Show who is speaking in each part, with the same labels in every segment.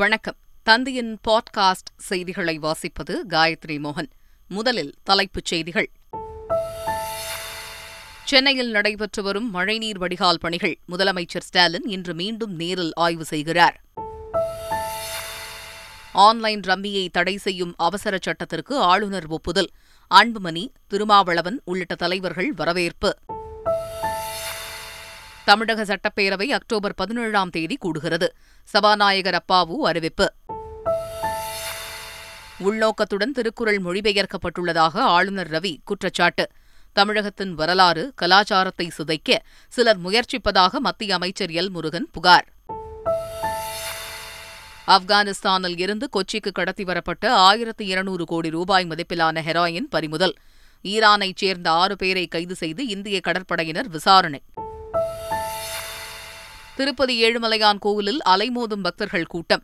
Speaker 1: வணக்கம் தந்தையின் பாட்காஸ்ட் செய்திகளை வாசிப்பது காயத்ரி மோகன் முதலில் தலைப்புச் செய்திகள் சென்னையில் நடைபெற்று வரும் மழைநீர் வடிகால் பணிகள் முதலமைச்சர் ஸ்டாலின் இன்று மீண்டும் நேரில் ஆய்வு செய்கிறார் ஆன்லைன் ரம்மியை தடை செய்யும் அவசர சட்டத்திற்கு ஆளுநர் ஒப்புதல் அன்புமணி திருமாவளவன் உள்ளிட்ட தலைவர்கள் வரவேற்பு தமிழக சட்டப்பேரவை அக்டோபர் பதினேழாம் தேதி கூடுகிறது சபாநாயகர் அப்பாவு அறிவிப்பு உள்நோக்கத்துடன் திருக்குறள் மொழிபெயர்க்கப்பட்டுள்ளதாக ஆளுநர் ரவி குற்றச்சாட்டு தமிழகத்தின் வரலாறு கலாச்சாரத்தை சிதைக்க சிலர் முயற்சிப்பதாக மத்திய அமைச்சர் எல் முருகன் புகார் ஆப்கானிஸ்தானில் இருந்து கொச்சிக்கு கடத்தி வரப்பட்ட ஆயிரத்து இருநூறு கோடி ரூபாய் மதிப்பிலான ஹெராயின் பறிமுதல் ஈரானைச் சேர்ந்த ஆறு பேரை கைது செய்து இந்திய கடற்படையினர் விசாரணை திருப்பதி ஏழுமலையான் கோவிலில் அலைமோதும் பக்தர்கள் கூட்டம்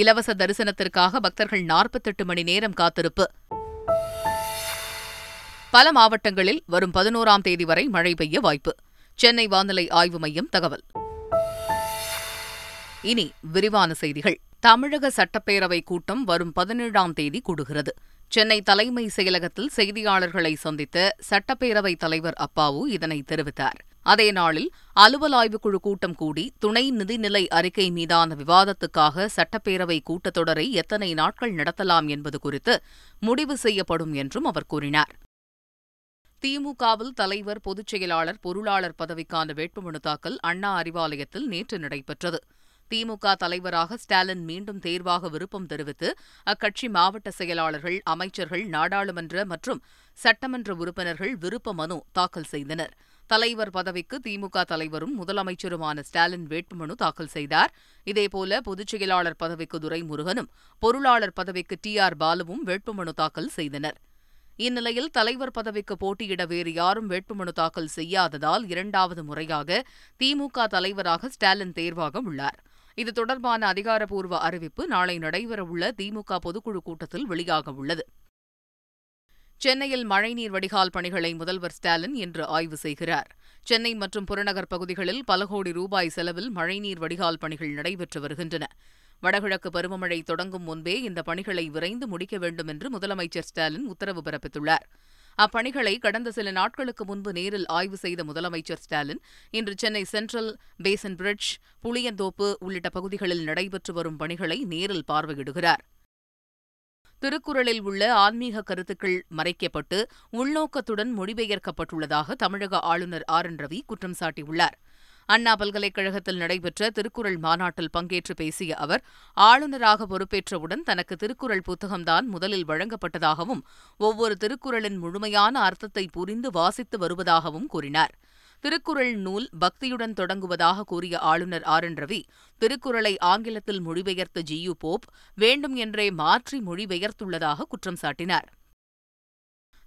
Speaker 1: இலவச தரிசனத்திற்காக பக்தர்கள் நாற்பத்தெட்டு மணி நேரம் காத்திருப்பு பல மாவட்டங்களில் வரும் பதினோராம் தேதி வரை மழை பெய்ய வாய்ப்பு சென்னை வானிலை ஆய்வு மையம் தகவல் இனி விரிவான செய்திகள் தமிழக சட்டப்பேரவை கூட்டம் வரும் பதினேழாம் தேதி கூடுகிறது சென்னை தலைமை செயலகத்தில் செய்தியாளர்களை சந்தித்த சட்டப்பேரவை தலைவர் அப்பாவு இதனை தெரிவித்தார் அதே நாளில் அலுவல் ஆய்வுக்குழு கூட்டம் கூடி துணை நிதிநிலை அறிக்கை மீதான விவாதத்துக்காக சட்டப்பேரவை கூட்டத்தொடரை எத்தனை நாட்கள் நடத்தலாம் என்பது குறித்து முடிவு செய்யப்படும் என்றும் அவர் கூறினார் திமுகவில் தலைவர் பொதுச் செயலாளர் பொருளாளர் பதவிக்கான வேட்புமனு தாக்கல் அண்ணா அறிவாலயத்தில் நேற்று நடைபெற்றது திமுக தலைவராக ஸ்டாலின் மீண்டும் தேர்வாக விருப்பம் தெரிவித்து அக்கட்சி மாவட்ட செயலாளர்கள் அமைச்சர்கள் நாடாளுமன்ற மற்றும் சட்டமன்ற உறுப்பினர்கள் விருப்ப மனு தாக்கல் செய்தனர் தலைவர் பதவிக்கு திமுக தலைவரும் முதலமைச்சருமான ஸ்டாலின் வேட்புமனு தாக்கல் செய்தார் இதேபோல பொதுச் செயலாளர் பதவிக்கு துரைமுருகனும் பொருளாளர் பதவிக்கு டி ஆர் பாலுவும் வேட்புமனு தாக்கல் செய்தனர் இந்நிலையில் தலைவர் பதவிக்கு போட்டியிட வேறு யாரும் வேட்புமனு தாக்கல் செய்யாததால் இரண்டாவது முறையாக திமுக தலைவராக ஸ்டாலின் தேர்வாக உள்ளார் இது தொடர்பான அதிகாரப்பூர்வ அறிவிப்பு நாளை நடைபெறவுள்ள திமுக பொதுக்குழு கூட்டத்தில் வெளியாக உள்ளது சென்னையில் மழைநீர் வடிகால் பணிகளை முதல்வர் ஸ்டாலின் இன்று ஆய்வு செய்கிறார் சென்னை மற்றும் புறநகர் பகுதிகளில் பல கோடி ரூபாய் செலவில் மழைநீர் வடிகால் பணிகள் நடைபெற்று வருகின்றன வடகிழக்கு பருவமழை தொடங்கும் முன்பே இந்த பணிகளை விரைந்து முடிக்க வேண்டும் என்று முதலமைச்சர் ஸ்டாலின் உத்தரவு பிறப்பித்துள்ளார் அப்பணிகளை கடந்த சில நாட்களுக்கு முன்பு நேரில் ஆய்வு செய்த முதலமைச்சர் ஸ்டாலின் இன்று சென்னை சென்ட்ரல் பேசன் பிரிட்ஜ் புளியந்தோப்பு உள்ளிட்ட பகுதிகளில் நடைபெற்று வரும் பணிகளை நேரில் பார்வையிடுகிறார் திருக்குறளில் உள்ள ஆன்மீக கருத்துக்கள் மறைக்கப்பட்டு உள்நோக்கத்துடன் மொழிபெயர்க்கப்பட்டுள்ளதாக தமிழக ஆளுநர் ஆர் என் ரவி குற்றம் சாட்டியுள்ளார் அண்ணா பல்கலைக்கழகத்தில் நடைபெற்ற திருக்குறள் மாநாட்டில் பங்கேற்று பேசிய அவர் ஆளுநராக பொறுப்பேற்றவுடன் தனக்கு திருக்குறள் புத்தகம்தான் முதலில் வழங்கப்பட்டதாகவும் ஒவ்வொரு திருக்குறளின் முழுமையான அர்த்தத்தை புரிந்து வாசித்து வருவதாகவும் கூறினார் திருக்குறள் நூல் பக்தியுடன் தொடங்குவதாக கூறிய ஆளுநர் ஆர் என் ரவி திருக்குறளை ஆங்கிலத்தில் மொழிபெயர்த்த யு போப் வேண்டும் என்றே மாற்றி மொழிபெயர்த்துள்ளதாக குற்றம் சாட்டினார்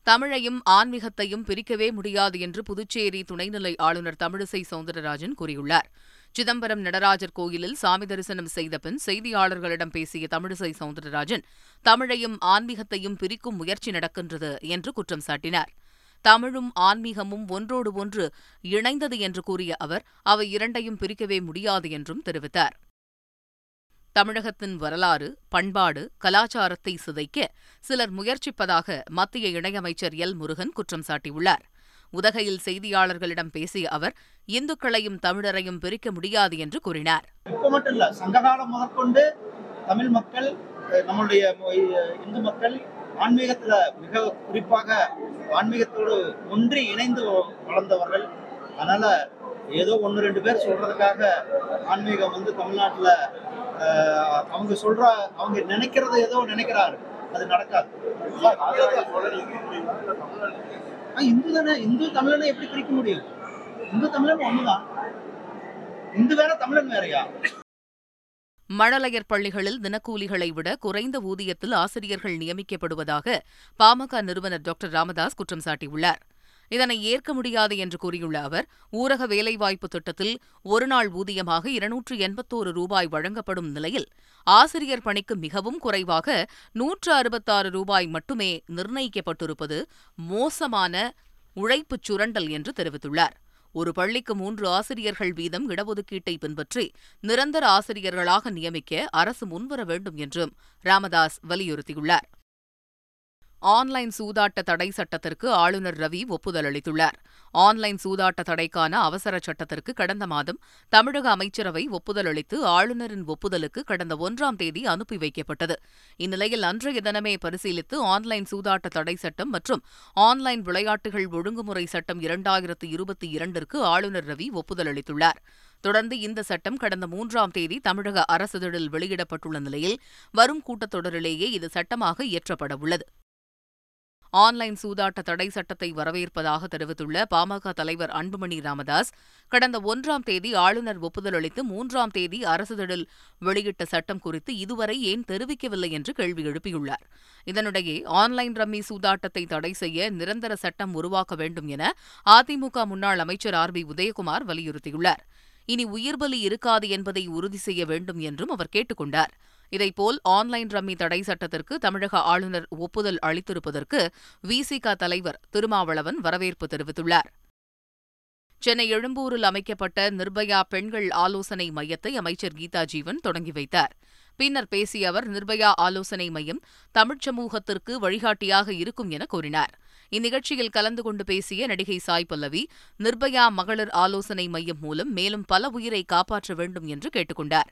Speaker 1: தமிழையும் ஆன்மீகத்தையும் பிரிக்கவே முடியாது என்று புதுச்சேரி துணைநிலை ஆளுநர் தமிழிசை சவுந்தரராஜன் கூறியுள்ளார் சிதம்பரம் நடராஜர் கோயிலில் சாமி தரிசனம் செய்த பின் செய்தியாளர்களிடம் பேசிய தமிழிசை சவுந்தரராஜன் தமிழையும் ஆன்மீகத்தையும் பிரிக்கும் முயற்சி நடக்கின்றது என்று குற்றம் சாட்டினார் தமிழும் ஆன்மீகமும் ஒன்றோடு ஒன்று இணைந்தது என்று கூறிய அவர் அவை இரண்டையும் பிரிக்கவே முடியாது என்றும் தெரிவித்தார் தமிழகத்தின் வரலாறு பண்பாடு கலாச்சாரத்தை சிதைக்க சிலர் முயற்சிப்பதாக மத்திய இணையமைச்சர் எல் முருகன் குற்றம் சாட்டியுள்ளார் உதகையில் செய்தியாளர்களிடம் பேசிய அவர் இந்துக்களையும் தமிழரையும் பிரிக்க முடியாது என்று கூறினார் மட்டும் சங்ககாலம் முதற்கொண்டு தமிழ் மக்கள் நம்மளுடைய இந்து மக்கள் ஆன்மீகத்துல மிக குறிப்பாக ஆன்மீகத்தோடு ஒன்றி இணைந்து வளர்ந்தவர்கள் அதனால ஏதோ ஒன்று ரெண்டு பேர் சொல்றதுக்காக ஆன்மீகம் வந்து தமிழ்நாட்டில் அவங்க சொல்ற அவங்க நினைக்கிறத ஏதோ நினைக்கிறாரு அது நடக்காது இந்து தானே இந்து தமிழனை எப்படி பிரிக்க முடியும் இந்து தமிழன் ஒண்ணுதான் இந்து வேற தமிழன் வேறையா மழலையர் பள்ளிகளில் தினக்கூலிகளை விட குறைந்த ஊதியத்தில் ஆசிரியர்கள் நியமிக்கப்படுவதாக பாமக நிறுவனர் டாக்டர் ராமதாஸ் குற்றம் சாட்டியுள்ளார் இதனை ஏற்க முடியாது என்று கூறியுள்ள அவர் ஊரக வேலைவாய்ப்பு திட்டத்தில் ஒருநாள் ஊதியமாக இருநூற்று எண்பத்தோரு ரூபாய் வழங்கப்படும் நிலையில் ஆசிரியர் பணிக்கு மிகவும் குறைவாக நூற்று அறுபத்தாறு ரூபாய் மட்டுமே நிர்ணயிக்கப்பட்டிருப்பது மோசமான உழைப்புச் சுரண்டல் என்று தெரிவித்துள்ளார் ஒரு பள்ளிக்கு மூன்று ஆசிரியர்கள் வீதம் இடஒதுக்கீட்டை பின்பற்றி நிரந்தர ஆசிரியர்களாக நியமிக்க அரசு முன்வர வேண்டும் என்றும் ராமதாஸ் வலியுறுத்தியுள்ளார் ஆன்லைன் சூதாட்ட தடை சட்டத்திற்கு ஆளுநர் ரவி ஒப்புதல் அளித்துள்ளார் ஆன்லைன் சூதாட்ட தடைக்கான அவசர சட்டத்திற்கு கடந்த மாதம் தமிழக அமைச்சரவை ஒப்புதல் அளித்து ஆளுநரின் ஒப்புதலுக்கு கடந்த ஒன்றாம் தேதி அனுப்பி வைக்கப்பட்டது இந்நிலையில் அன்றைய தினமே பரிசீலித்து ஆன்லைன் சூதாட்ட தடை சட்டம் மற்றும் ஆன்லைன் விளையாட்டுகள் ஒழுங்குமுறை சட்டம் இரண்டாயிரத்து இருபத்தி இரண்டிற்கு ஆளுநர் ரவி ஒப்புதல் அளித்துள்ளார் தொடர்ந்து இந்த சட்டம் கடந்த மூன்றாம் தேதி தமிழக அரசிதழில் வெளியிடப்பட்டுள்ள நிலையில் வரும் கூட்டத்தொடரிலேயே இது சட்டமாக இயற்றப்பட உள்ளது ஆன்லைன் சூதாட்ட தடை சட்டத்தை வரவேற்பதாக தெரிவித்துள்ள பாமக தலைவர் அன்புமணி ராமதாஸ் கடந்த ஒன்றாம் தேதி ஆளுநர் ஒப்புதல் அளித்து மூன்றாம் தேதி அரசிதழில் வெளியிட்ட சட்டம் குறித்து இதுவரை ஏன் தெரிவிக்கவில்லை என்று கேள்வி எழுப்பியுள்ளார் இதனிடையே ஆன்லைன் ரம்மி சூதாட்டத்தை தடை செய்ய நிரந்தர சட்டம் உருவாக்க வேண்டும் என அதிமுக முன்னாள் அமைச்சர் ஆர் பி உதயகுமார் வலியுறுத்தியுள்ளார் இனி உயிர்பலி இருக்காது என்பதை உறுதி செய்ய வேண்டும் என்றும் அவர் கேட்டுக் இதேபோல் ஆன்லைன் ரம்மி தடை சட்டத்திற்கு தமிழக ஆளுநர் ஒப்புதல் அளித்திருப்பதற்கு விசிக தலைவர் திருமாவளவன் வரவேற்பு தெரிவித்துள்ளார் சென்னை எழும்பூரில் அமைக்கப்பட்ட நிர்பயா பெண்கள் ஆலோசனை மையத்தை அமைச்சர் கீதா ஜீவன் தொடங்கி வைத்தார் பின்னர் பேசிய அவர் நிர்பயா ஆலோசனை மையம் தமிழ்ச் சமூகத்திற்கு வழிகாட்டியாக இருக்கும் என கூறினார் இந்நிகழ்ச்சியில் கலந்து கொண்டு பேசிய நடிகை சாய் பல்லவி நிர்பயா மகளிர் ஆலோசனை மையம் மூலம் மேலும் பல உயிரை காப்பாற்ற வேண்டும் என்று கேட்டுக்கொண்டார்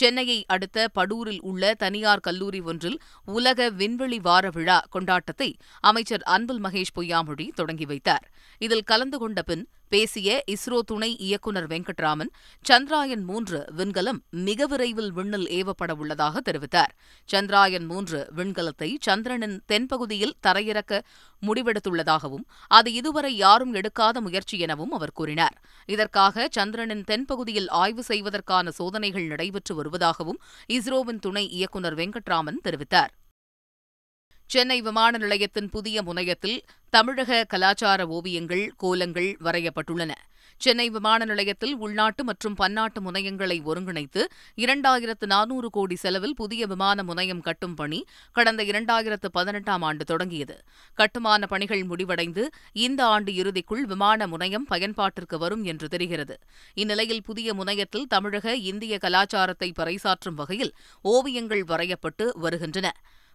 Speaker 1: சென்னையை அடுத்த படூரில் உள்ள தனியார் கல்லூரி ஒன்றில் உலக விண்வெளி வார விழா கொண்டாட்டத்தை அமைச்சர் அன்பில் மகேஷ் பொய்யாமொழி தொடங்கி வைத்தார் இதில் கலந்து கொண்ட பின் பேசிய இஸ்ரோ துணை இயக்குநர் வெங்கட்ராமன் சந்திராயன் மூன்று விண்கலம் மிக விரைவில் விண்ணில் ஏவப்பட உள்ளதாக தெரிவித்தார் சந்திராயன் மூன்று விண்கலத்தை சந்திரனின் தென்பகுதியில் தரையிறக்க முடிவெடுத்துள்ளதாகவும் அது இதுவரை யாரும் எடுக்காத முயற்சி எனவும் அவர் கூறினார் இதற்காக சந்திரனின் தென்பகுதியில் ஆய்வு செய்வதற்கான சோதனைகள் நடைபெற்று வருவதாகவும் இஸ்ரோவின் துணை இயக்குநர் வெங்கட்ராமன் தெரிவித்தார் சென்னை விமான நிலையத்தின் புதிய முனையத்தில் தமிழக கலாச்சார ஓவியங்கள் கோலங்கள் வரையப்பட்டுள்ளன சென்னை விமான நிலையத்தில் உள்நாட்டு மற்றும் பன்னாட்டு முனையங்களை ஒருங்கிணைத்து இரண்டாயிரத்து நானூறு கோடி செலவில் புதிய விமான முனையம் கட்டும் பணி கடந்த இரண்டாயிரத்து பதினெட்டாம் ஆண்டு தொடங்கியது கட்டுமான பணிகள் முடிவடைந்து இந்த ஆண்டு இறுதிக்குள் விமான முனையம் பயன்பாட்டிற்கு வரும் என்று தெரிகிறது இந்நிலையில் புதிய முனையத்தில் தமிழக இந்திய கலாச்சாரத்தை பறைசாற்றும் வகையில் ஓவியங்கள் வரையப்பட்டு வருகின்றன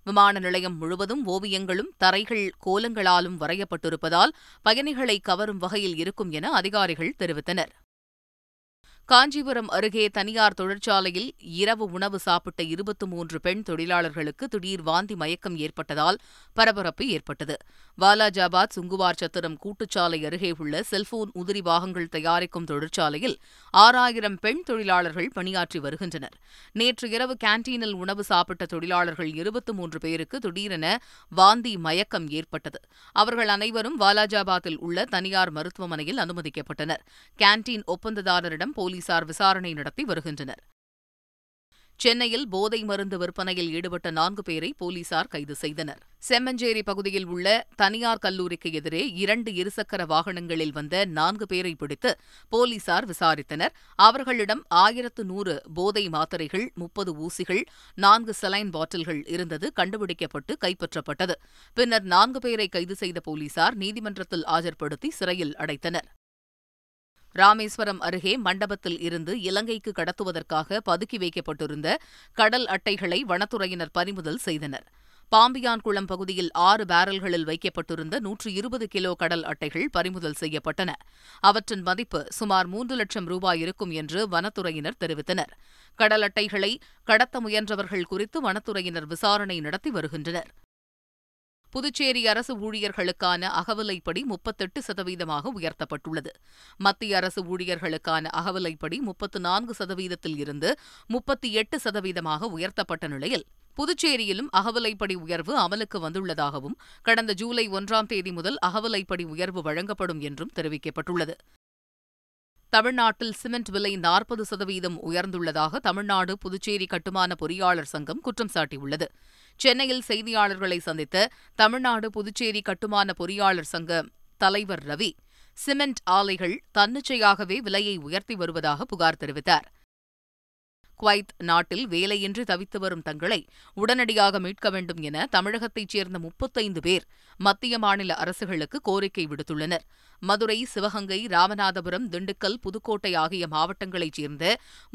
Speaker 1: விமான நிலையம் முழுவதும் ஓவியங்களும் தரைகள் கோலங்களாலும் வரையப்பட்டிருப்பதால் பயணிகளை கவரும் வகையில் இருக்கும் என அதிகாரிகள் தெரிவித்தனர் காஞ்சிபுரம் அருகே தனியார் தொழிற்சாலையில் இரவு உணவு சாப்பிட்ட இருபத்தி மூன்று பெண் தொழிலாளர்களுக்கு திடீர் வாந்தி மயக்கம் ஏற்பட்டதால் பரபரப்பு ஏற்பட்டது வாலாஜாபாத் சுங்குவார் சத்திரம் கூட்டுச்சாலை அருகே உள்ள செல்போன் உதிரி பாகங்கள் தயாரிக்கும் தொழிற்சாலையில் ஆறாயிரம் பெண் தொழிலாளர்கள் பணியாற்றி வருகின்றனர் நேற்று இரவு கேன்டீனில் உணவு சாப்பிட்ட தொழிலாளர்கள் இருபத்தி மூன்று பேருக்கு திடீரென வாந்தி மயக்கம் ஏற்பட்டது அவர்கள் அனைவரும் வாலாஜாபாத்தில் உள்ள தனியார் மருத்துவமனையில் அனுமதிக்கப்பட்டனர் கேன்டீன் ஒப்பந்ததாரரிடம் போலீஸ் போலீசார் விசாரணை நடத்தி வருகின்றனர் சென்னையில் போதை மருந்து விற்பனையில் ஈடுபட்ட நான்கு பேரை போலீசார் கைது செய்தனர் செம்மஞ்சேரி பகுதியில் உள்ள தனியார் கல்லூரிக்கு எதிரே இரண்டு இருசக்கர வாகனங்களில் வந்த நான்கு பேரை பிடித்து போலீசார் விசாரித்தனர் அவர்களிடம் ஆயிரத்து நூறு போதை மாத்திரைகள் முப்பது ஊசிகள் நான்கு சலைன் பாட்டில்கள் இருந்தது கண்டுபிடிக்கப்பட்டு கைப்பற்றப்பட்டது பின்னர் நான்கு பேரை கைது செய்த போலீசார் நீதிமன்றத்தில் ஆஜர்படுத்தி சிறையில் அடைத்தனர் ராமேஸ்வரம் அருகே மண்டபத்தில் இருந்து இலங்கைக்கு கடத்துவதற்காக பதுக்கி வைக்கப்பட்டிருந்த கடல் அட்டைகளை வனத்துறையினர் பறிமுதல் செய்தனர் பாம்பியான்குளம் பகுதியில் ஆறு பேரல்களில் வைக்கப்பட்டிருந்த நூற்று இருபது கிலோ கடல் அட்டைகள் பறிமுதல் செய்யப்பட்டன அவற்றின் மதிப்பு சுமார் மூன்று லட்சம் ரூபாய் இருக்கும் என்று வனத்துறையினர் தெரிவித்தனர் கடல் அட்டைகளை கடத்த முயன்றவர்கள் குறித்து வனத்துறையினர் விசாரணை நடத்தி வருகின்றனர் புதுச்சேரி அரசு ஊழியர்களுக்கான அகவிலைப்படி முப்பத்தெட்டு சதவீதமாக உயர்த்தப்பட்டுள்ளது மத்திய அரசு ஊழியர்களுக்கான அகவிலைப்படி முப்பத்து நான்கு சதவீதத்தில் இருந்து முப்பத்தி எட்டு சதவீதமாக உயர்த்தப்பட்ட நிலையில் புதுச்சேரியிலும் அகவிலைப்படி உயர்வு அமலுக்கு வந்துள்ளதாகவும் கடந்த ஜூலை ஒன்றாம் தேதி முதல் அகவிலைப்படி உயர்வு வழங்கப்படும் என்றும் தெரிவிக்கப்பட்டுள்ளது தமிழ்நாட்டில் சிமெண்ட் விலை நாற்பது சதவீதம் உயர்ந்துள்ளதாக தமிழ்நாடு புதுச்சேரி கட்டுமான பொறியாளர் சங்கம் குற்றம் சாட்டியுள்ளது சென்னையில் செய்தியாளர்களை சந்தித்த தமிழ்நாடு புதுச்சேரி கட்டுமான பொறியாளர் சங்க தலைவர் ரவி சிமெண்ட் ஆலைகள் தன்னிச்சையாகவே விலையை உயர்த்தி வருவதாக புகார் தெரிவித்தார் குவைத் நாட்டில் வேலையின்றி தவித்து வரும் தங்களை உடனடியாக மீட்க வேண்டும் என தமிழகத்தைச் சேர்ந்த முப்பத்தைந்து பேர் மத்திய மாநில அரசுகளுக்கு கோரிக்கை விடுத்துள்ளனர் மதுரை சிவகங்கை ராமநாதபுரம் திண்டுக்கல் புதுக்கோட்டை ஆகிய மாவட்டங்களைச் சேர்ந்த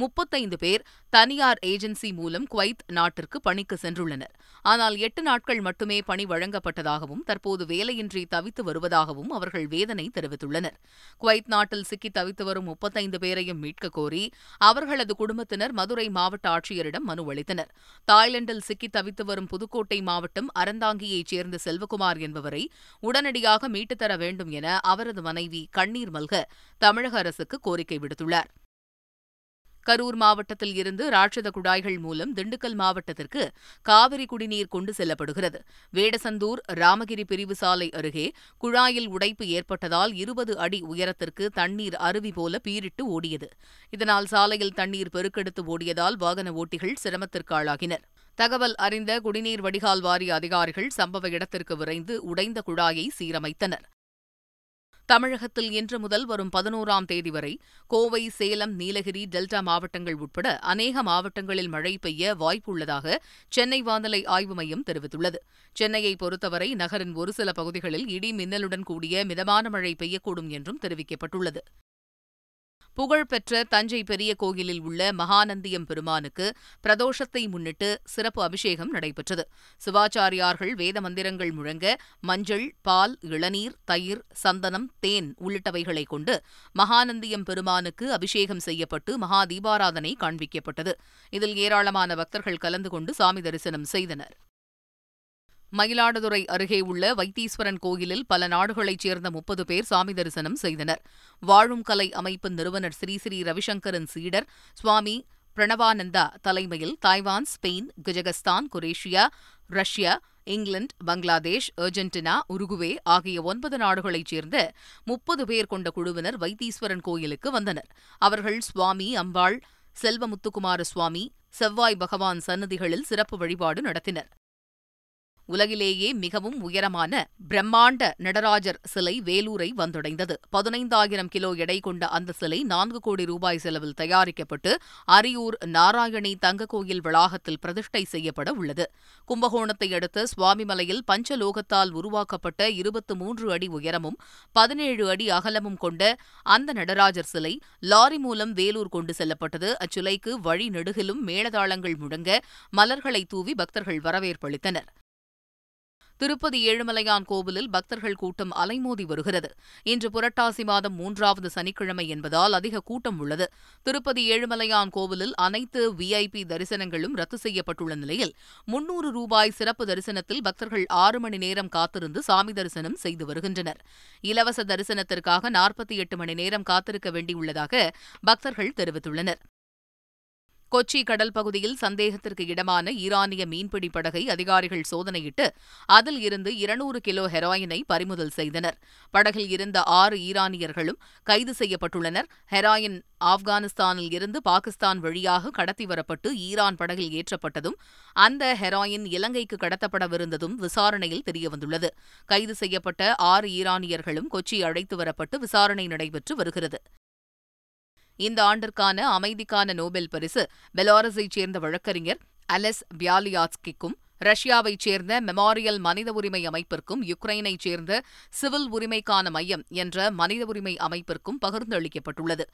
Speaker 1: முப்பத்தைந்து பேர் தனியார் ஏஜென்சி மூலம் குவைத் நாட்டிற்கு பணிக்கு சென்றுள்ளனர் ஆனால் எட்டு நாட்கள் மட்டுமே பணி வழங்கப்பட்டதாகவும் தற்போது வேலையின்றி தவித்து வருவதாகவும் அவர்கள் வேதனை தெரிவித்துள்ளனர் குவைத் நாட்டில் சிக்கி தவித்து வரும் முப்பத்தைந்து பேரையும் மீட்கக் கோரி அவர்களது குடும்பத்தினர் மதுரை மாவட்ட ஆட்சியரிடம் மனு அளித்தனர் தாய்லாந்தில் சிக்கி தவித்து வரும் புதுக்கோட்டை மாவட்டம் அறந்தாங்கியைச் சேர்ந்த செல்வகுமார் என்பவர் என்பவரை உடனடியாக மீட்டுத்தர வேண்டும் என அவரது மனைவி கண்ணீர் மல்க தமிழக அரசுக்கு கோரிக்கை விடுத்துள்ளார் கரூர் மாவட்டத்தில் இருந்து ராட்சத குழாய்கள் மூலம் திண்டுக்கல் மாவட்டத்திற்கு காவிரி குடிநீர் கொண்டு செல்லப்படுகிறது வேடசந்தூர் ராமகிரி பிரிவு சாலை அருகே குழாயில் உடைப்பு ஏற்பட்டதால் இருபது அடி உயரத்திற்கு தண்ணீர் அருவி போல பீரிட்டு ஓடியது இதனால் சாலையில் தண்ணீர் பெருக்கெடுத்து ஓடியதால் வாகன ஓட்டிகள் சிரமத்திற்கு தகவல் அறிந்த குடிநீர் வடிகால் வாரிய அதிகாரிகள் சம்பவ இடத்திற்கு விரைந்து உடைந்த குழாயை சீரமைத்தனர் தமிழகத்தில் இன்று முதல் வரும் பதினோராம் தேதி வரை கோவை சேலம் நீலகிரி டெல்டா மாவட்டங்கள் உட்பட அநேக மாவட்டங்களில் மழை பெய்ய வாய்ப்புள்ளதாக சென்னை வானிலை ஆய்வு மையம் தெரிவித்துள்ளது சென்னையை பொறுத்தவரை நகரின் ஒரு சில பகுதிகளில் இடி மின்னலுடன் கூடிய மிதமான மழை பெய்யக்கூடும் என்றும் தெரிவிக்கப்பட்டுள்ளது புகழ்பெற்ற தஞ்சை பெரிய கோயிலில் உள்ள மகானந்தியம் பெருமானுக்கு பிரதோஷத்தை முன்னிட்டு சிறப்பு அபிஷேகம் நடைபெற்றது சிவாச்சாரியார்கள் வேத மந்திரங்கள் முழங்க மஞ்சள் பால் இளநீர் தயிர் சந்தனம் தேன் உள்ளிட்டவைகளை கொண்டு மகானந்தியம் பெருமானுக்கு அபிஷேகம் செய்யப்பட்டு மகா தீபாராதனை காண்பிக்கப்பட்டது இதில் ஏராளமான பக்தர்கள் கலந்து கொண்டு சாமி தரிசனம் செய்தனர் மயிலாடுதுறை அருகே உள்ள வைத்தீஸ்வரன் கோயிலில் பல நாடுகளைச் சேர்ந்த முப்பது பேர் சாமி தரிசனம் செய்தனர் வாழும் கலை அமைப்பு நிறுவனர் ஸ்ரீ ஸ்ரீ ரவிசங்கரின் சீடர் சுவாமி பிரணவானந்தா தலைமையில் Taiwan Spain Kazakhstan Croatia Russia England Bangladesh Argentina Uruguay ஆகிய ஒன்பது நாடுகளைச் சேர்ந்த முப்பது பேர் கொண்ட குழுவினர் வைத்தீஸ்வரன் கோயிலுக்கு வந்தனர் அவர்கள் சுவாமி அம்பாள் செல்வமுத்துக்குமார சுவாமி செவ்வாய் பகவான் சன்னதிகளில் சிறப்பு வழிபாடு நடத்தினர் உலகிலேயே மிகவும் உயரமான பிரம்மாண்ட நடராஜர் சிலை வேலூரை வந்தடைந்தது பதினைந்தாயிரம் கிலோ எடை கொண்ட அந்த சிலை நான்கு கோடி ரூபாய் செலவில் தயாரிக்கப்பட்டு அரியூர் நாராயணி தங்க கோயில் வளாகத்தில் பிரதிஷ்டை செய்யப்பட உள்ளது கும்பகோணத்தை அடுத்து சுவாமிமலையில் பஞ்சலோகத்தால் உருவாக்கப்பட்ட இருபத்து மூன்று அடி உயரமும் பதினேழு அடி அகலமும் கொண்ட அந்த நடராஜர் சிலை லாரி மூலம் வேலூர் கொண்டு செல்லப்பட்டது அச்சிலைக்கு வழி நெடுகிலும் மேளதாளங்கள் முழங்க மலர்களை தூவி பக்தர்கள் வரவேற்பளித்தனர் திருப்பதி ஏழுமலையான் கோவிலில் பக்தர்கள் கூட்டம் அலைமோதி வருகிறது இன்று புரட்டாசி மாதம் மூன்றாவது சனிக்கிழமை என்பதால் அதிக கூட்டம் உள்ளது திருப்பதி ஏழுமலையான் கோவிலில் அனைத்து விஐபி தரிசனங்களும் ரத்து செய்யப்பட்டுள்ள நிலையில் முன்னூறு ரூபாய் சிறப்பு தரிசனத்தில் பக்தர்கள் ஆறு மணி நேரம் காத்திருந்து சாமி தரிசனம் செய்து வருகின்றனர் இலவச தரிசனத்திற்காக நாற்பத்தி எட்டு மணி நேரம் காத்திருக்க வேண்டியுள்ளதாக பக்தர்கள் தெரிவித்துள்ளனர் கொச்சி கடல் பகுதியில் சந்தேகத்திற்கு இடமான ஈரானிய மீன்பிடி படகை அதிகாரிகள் சோதனையிட்டு அதில் இருந்து இருநூறு கிலோ ஹெராயினை பறிமுதல் செய்தனர் படகில் இருந்த ஆறு ஈரானியர்களும் கைது செய்யப்பட்டுள்ளனர் ஹெராயின் ஆப்கானிஸ்தானில் இருந்து பாகிஸ்தான் வழியாக கடத்தி வரப்பட்டு ஈரான் படகில் ஏற்றப்பட்டதும் அந்த ஹெராயின் இலங்கைக்கு கடத்தப்படவிருந்ததும் விசாரணையில் தெரியவந்துள்ளது கைது செய்யப்பட்ட ஆறு ஈரானியர்களும் கொச்சி அழைத்து வரப்பட்டு விசாரணை நடைபெற்று வருகிறது இந்த ஆண்டிற்கான அமைதிக்கான நோபல் பரிசு பெலாரஸைச் சேர்ந்த வழக்கறிஞர் அலெஸ் பியாலியாஸ்கிக்கும் ரஷ்யாவைச் சேர்ந்த மெமோரியல் மனித உரிமை அமைப்பிற்கும் யுக்ரைனைச் சேர்ந்த சிவில் உரிமைக்கான மையம் என்ற மனித உரிமை அமைப்பிற்கும் பகிர்ந்தளிக்கப்பட்டுள்ளது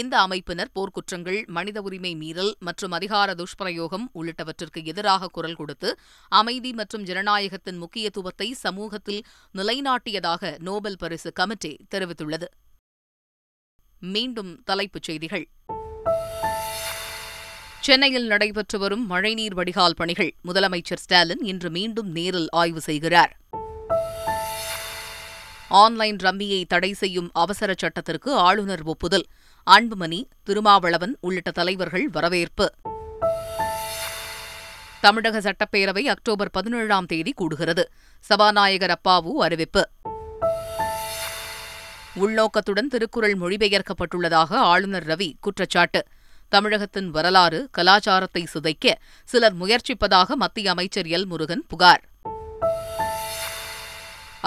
Speaker 1: இந்த அமைப்பினர் போர்க்குற்றங்கள் மனித உரிமை மீறல் மற்றும் அதிகார துஷ்பிரயோகம் உள்ளிட்டவற்றிற்கு எதிராக குரல் கொடுத்து அமைதி மற்றும் ஜனநாயகத்தின் முக்கியத்துவத்தை சமூகத்தில் நிலைநாட்டியதாக நோபல் பரிசு கமிட்டி தெரிவித்துள்ளது மீண்டும் தலைப்புச் செய்திகள் சென்னையில் நடைபெற்று வரும் மழைநீர் வடிகால் பணிகள் முதலமைச்சர் ஸ்டாலின் இன்று மீண்டும் நேரில் ஆய்வு செய்கிறார் ஆன்லைன் ரம்மியை தடை செய்யும் அவசர சட்டத்திற்கு ஆளுநர் ஒப்புதல் அன்புமணி திருமாவளவன் உள்ளிட்ட தலைவர்கள் வரவேற்பு தமிழக சட்டப்பேரவை அக்டோபர் பதினேழாம் தேதி கூடுகிறது சபாநாயகர் அப்பாவு அறிவிப்பு உள்நோக்கத்துடன் திருக்குறள் மொழிபெயர்க்கப்பட்டுள்ளதாக ஆளுநர் ரவி குற்றச்சாட்டு தமிழகத்தின் வரலாறு கலாச்சாரத்தை சிதைக்க சிலர் முயற்சிப்பதாக மத்திய அமைச்சர் எல் முருகன் புகார்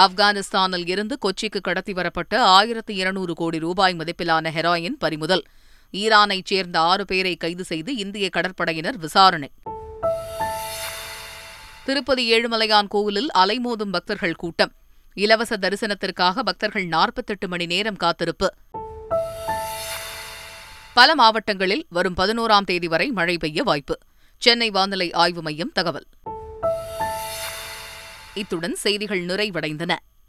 Speaker 1: ஆப்கானிஸ்தானில் இருந்து கொச்சிக்கு கடத்தி வரப்பட்ட ஆயிரத்து இருநூறு கோடி ரூபாய் மதிப்பிலான ஹெராயின் பறிமுதல் ஈரானைச் சேர்ந்த ஆறு பேரை கைது செய்து இந்திய கடற்படையினர் விசாரணை திருப்பதி ஏழுமலையான் கோவிலில் அலைமோதும் பக்தர்கள் கூட்டம் இலவச தரிசனத்திற்காக பக்தர்கள் நாற்பத்தெட்டு மணி நேரம் காத்திருப்பு பல மாவட்டங்களில் வரும் பதினோராம் தேதி வரை மழை பெய்ய வாய்ப்பு சென்னை வானிலை ஆய்வு மையம் தகவல் இத்துடன் செய்திகள் நிறைவடைந்தன